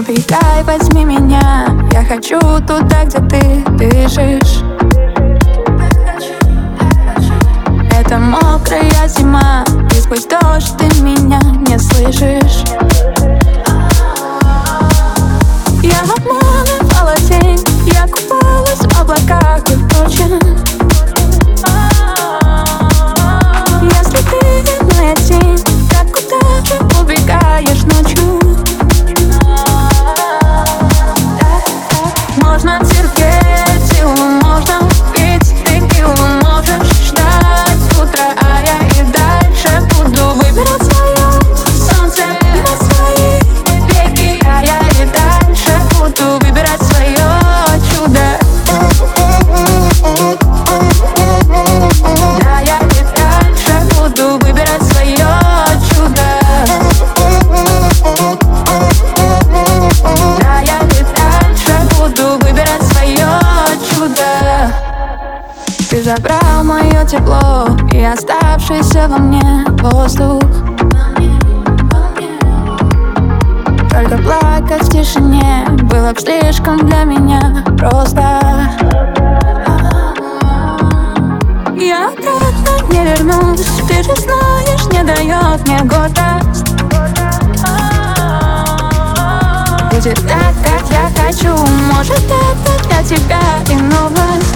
Убегай, возьми меня. Я хочу туда, где ты дышишь Забрал мое тепло и оставшийся во мне воздух. Только плакать в тишине было б слишком для меня просто. Я обратно не вернусь, ты же знаешь, не дает мне гордость Будет так, как я хочу Может, это для тебя и новость